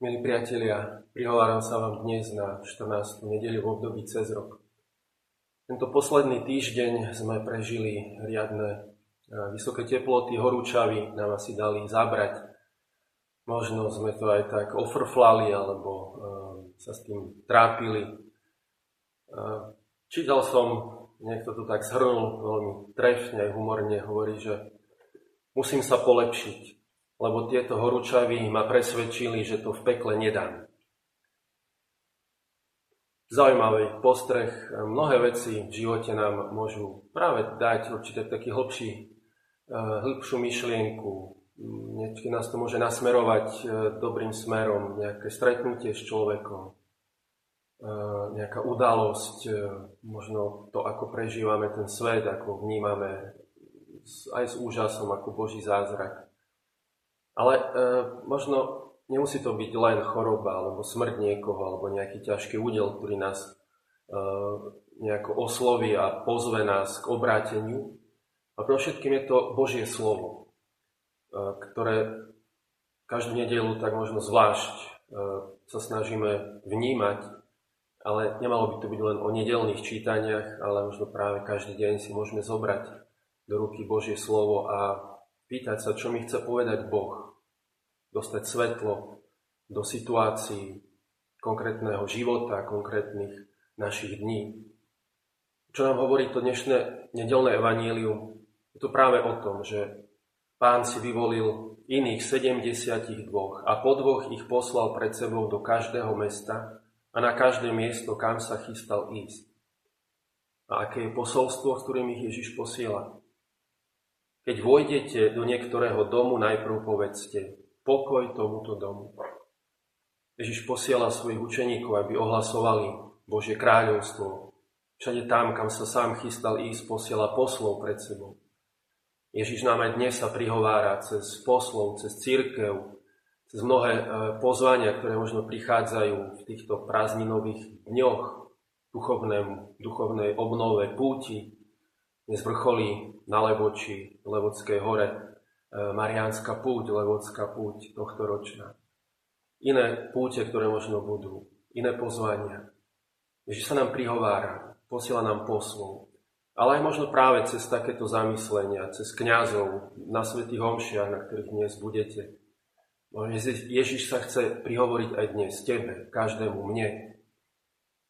Milí priatelia, prihováram sa vám dnes na 14. nedeliu v období cez rok. Tento posledný týždeň sme prežili riadne e, vysoké teploty, horúčavy nám asi dali zabrať. Možno sme to aj tak ofrflali alebo uh, sa s tým trápili. Uh, čítal som, niekto to tak zhrnul veľmi trefne, humorne, hovorí, že musím sa polepšiť lebo tieto horúčavy ma presvedčili, že to v pekle nedám. Zaujímavý postreh. Mnohé veci v živote nám môžu práve dať určite taký hlbší, eh, hĺbšiu myšlienku. Niekedy nás to môže nasmerovať eh, dobrým smerom, nejaké stretnutie s človekom, eh, nejaká udalosť, možno to, ako prežívame ten svet, ako vnímame aj s úžasom, ako Boží zázrak. Ale e, možno nemusí to byť len choroba, alebo smrť niekoho, alebo nejaký ťažký údel, ktorý nás e, nejako osloví a pozve nás k obráteniu. A pre všetkým je to Božie slovo, e, ktoré každú nedelu tak možno zvlášť e, sa snažíme vnímať, ale nemalo by to byť len o nedelných čítaniach, ale možno práve každý deň si môžeme zobrať do ruky Božie slovo a pýtať sa, čo mi chce povedať Boh dostať svetlo do situácií konkrétneho života, konkrétnych našich dní. Čo nám hovorí to dnešné nedelné evanílium? Je to práve o tom, že pán si vyvolil iných 72 a po dvoch ich poslal pred sebou do každého mesta a na každé miesto, kam sa chystal ísť. A aké je posolstvo, ktorým ich Ježiš posiela? Keď vojdete do niektorého domu, najprv povedzte, pokoj tomuto domu. Ježiš posiela svojich učeníkov, aby ohlasovali Božie kráľovstvo. Všade tam, kam sa sám chystal ísť, posiela poslov pred sebou. Ježiš nám aj dnes sa prihovára cez poslov, cez církev, cez mnohé e, pozvania, ktoré možno prichádzajú v týchto prázdninových dňoch duchovnej obnove, púti. Dnes vrcholí na Levoči, Levodskej hore E, Mariánska púť, Levodská púť tohto ročná. Iné púte, ktoré možno budú, iné pozvania. Ježiš sa nám prihovára, posiela nám poslov, ale aj možno práve cez takéto zamyslenia, cez kňazov na svätých homšiach, na ktorých dnes budete. Ježiš sa chce prihovoriť aj dnes tebe, každému mne.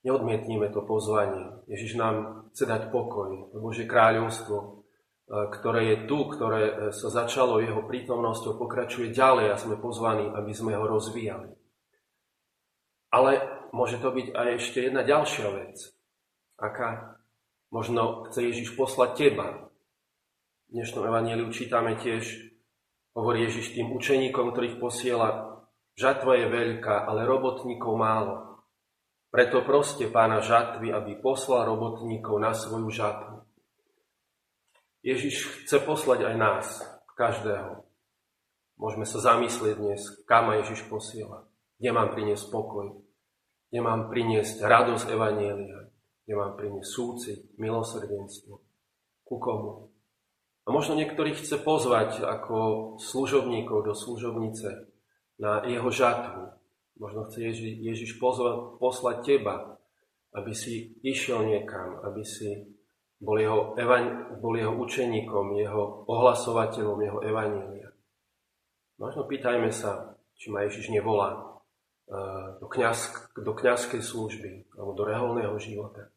Neodmietníme to pozvanie. Ježiš nám chce dať pokoj, Bože kráľovstvo E, ktoré je tu, ktoré e, sa začalo jeho prítomnosťou, pokračuje ďalej a sme pozvaní, aby sme ho rozvíjali. Ale môže to byť aj ešte jedna ďalšia vec. Aká možno chce Ježiš poslať teba. V dnešnom evaníliu čítame tiež, hovorí Ježiš tým učeníkom, ktorých posiela, žatva je veľká, ale robotníkov málo. Preto proste pána žatvy, aby poslal robotníkov na svoju žatvu. Ježiš chce poslať aj nás, každého. Môžeme sa zamyslieť dnes, kam ma Ježiš posiela. Kde mám priniesť pokoj? Kde mám priniesť radosť Evanielia? Kde mám priniesť súcit, milosrdenstvo? Ku komu? A možno niektorých chce pozvať ako služobníkov do služobnice na jeho žatvu. Možno chce Ježiš, Ježiš pozvať, poslať teba, aby si išiel niekam, aby si bol jeho, evan- bol jeho učeníkom, jeho ohlasovateľom, jeho evanília. Možno pýtajme sa, či ma Ježiš nevolá uh, do, kňaz, do kňazskej služby alebo do reholného života.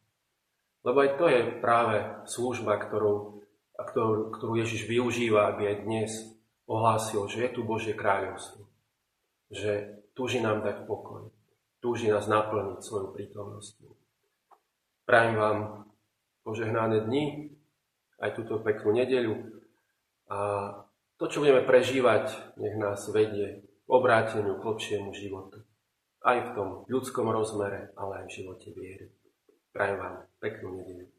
Lebo aj to je práve služba, ktorou, ktorú, ktorú Ježiš využíva, aby aj dnes ohlásil, že je tu Božie kráľovstvo. Že túži nám dať pokoj. Túži nás naplniť svojou prítomnosťou. Prajem vám požehnané dni, aj túto peknú nedeľu. A to, čo budeme prežívať, nech nás vedie k obráteniu, k lepšiemu životu. Aj v tom ľudskom rozmere, ale aj v živote viery. Prajem vám peknú nedeľu.